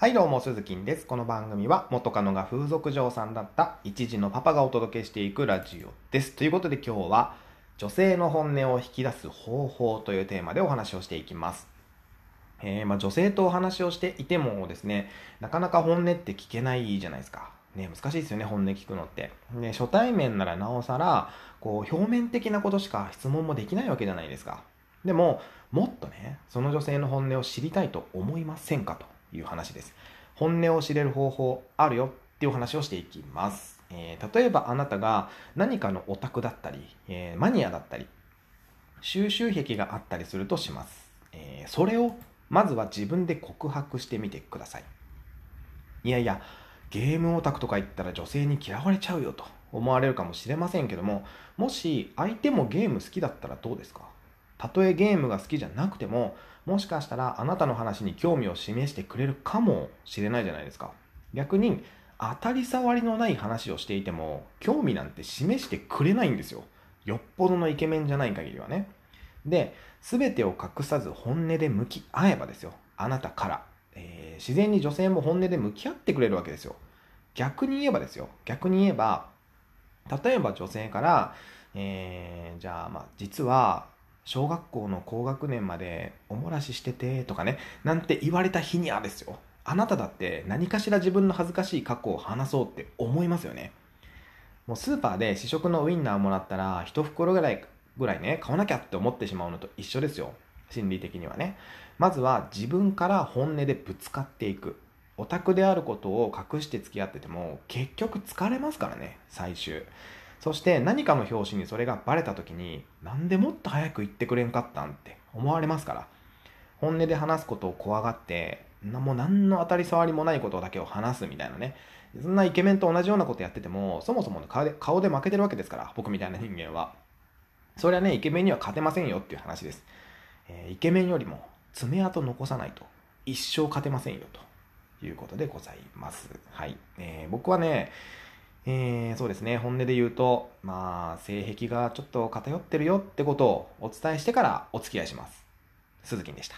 はいどうも、鈴木です。この番組は元カノが風俗嬢さんだった一児のパパがお届けしていくラジオです。ということで今日は女性の本音を引き出す方法というテーマでお話をしていきます。えー、まあ女性とお話をしていてもですね、なかなか本音って聞けないじゃないですか。ね、難しいですよね、本音聞くのって。ね、初対面ならなおさら、こう、表面的なことしか質問もできないわけじゃないですか。でも、もっとね、その女性の本音を知りたいと思いませんかという話です。本音を知れる方法あるよっていう話をしていきます。えー例えばあなたが何かのオタクだったり、えーマニアだったり、収集癖があったりするとします。えーそれをまずは自分で告白してみてください。いやいや、ゲームオタクとか言ったら女性に嫌われちゃうよと思われるかもしれませんけども、もし相手もゲーム好きだったらどうですか？たとえゲームが好きじゃなくても、もしかしたらあなたの話に興味を示してくれるかもしれないじゃないですか。逆に、当たり障りのない話をしていても、興味なんて示してくれないんですよ。よっぽどのイケメンじゃない限りはね。で、すべてを隠さず本音で向き合えばですよ。あなたから。えー自然に女性も本音で向き合ってくれるわけですよ。逆に言えばですよ。逆に言えば、例えば女性から、えーじゃあ、まあ、実は、小学校の高学年までおもらししててとかね、なんて言われた日にはですよ。あなただって何かしら自分の恥ずかしい過去を話そうって思いますよね。もうスーパーで試食のウインナーもらったら、一袋ぐらい、ぐらいね、買わなきゃって思ってしまうのと一緒ですよ。心理的にはね。まずは自分から本音でぶつかっていく。オタクであることを隠して付き合ってても、結局疲れますからね、最終。そして何かの表紙にそれがバレた時に、なんでもっと早く言ってくれんかったん？って思われますから。本音で話すことを怖がって、もう何の当たり障りもないことだけを話すみたいなね。そんなイケメンと同じようなことやってても、そもそも顔で顔で負けてるわけですから、僕みたいな人間は。それはね、イケメンには勝てませんよっていう話です。えーイケメンよりも爪痕残さないと一生勝てませんよということでございます。はい。えー僕はね、えーそうですね、本音で言うと、まあ、性癖がちょっと偏ってるよってことをお伝えしてからお付き合いします。鈴木でした。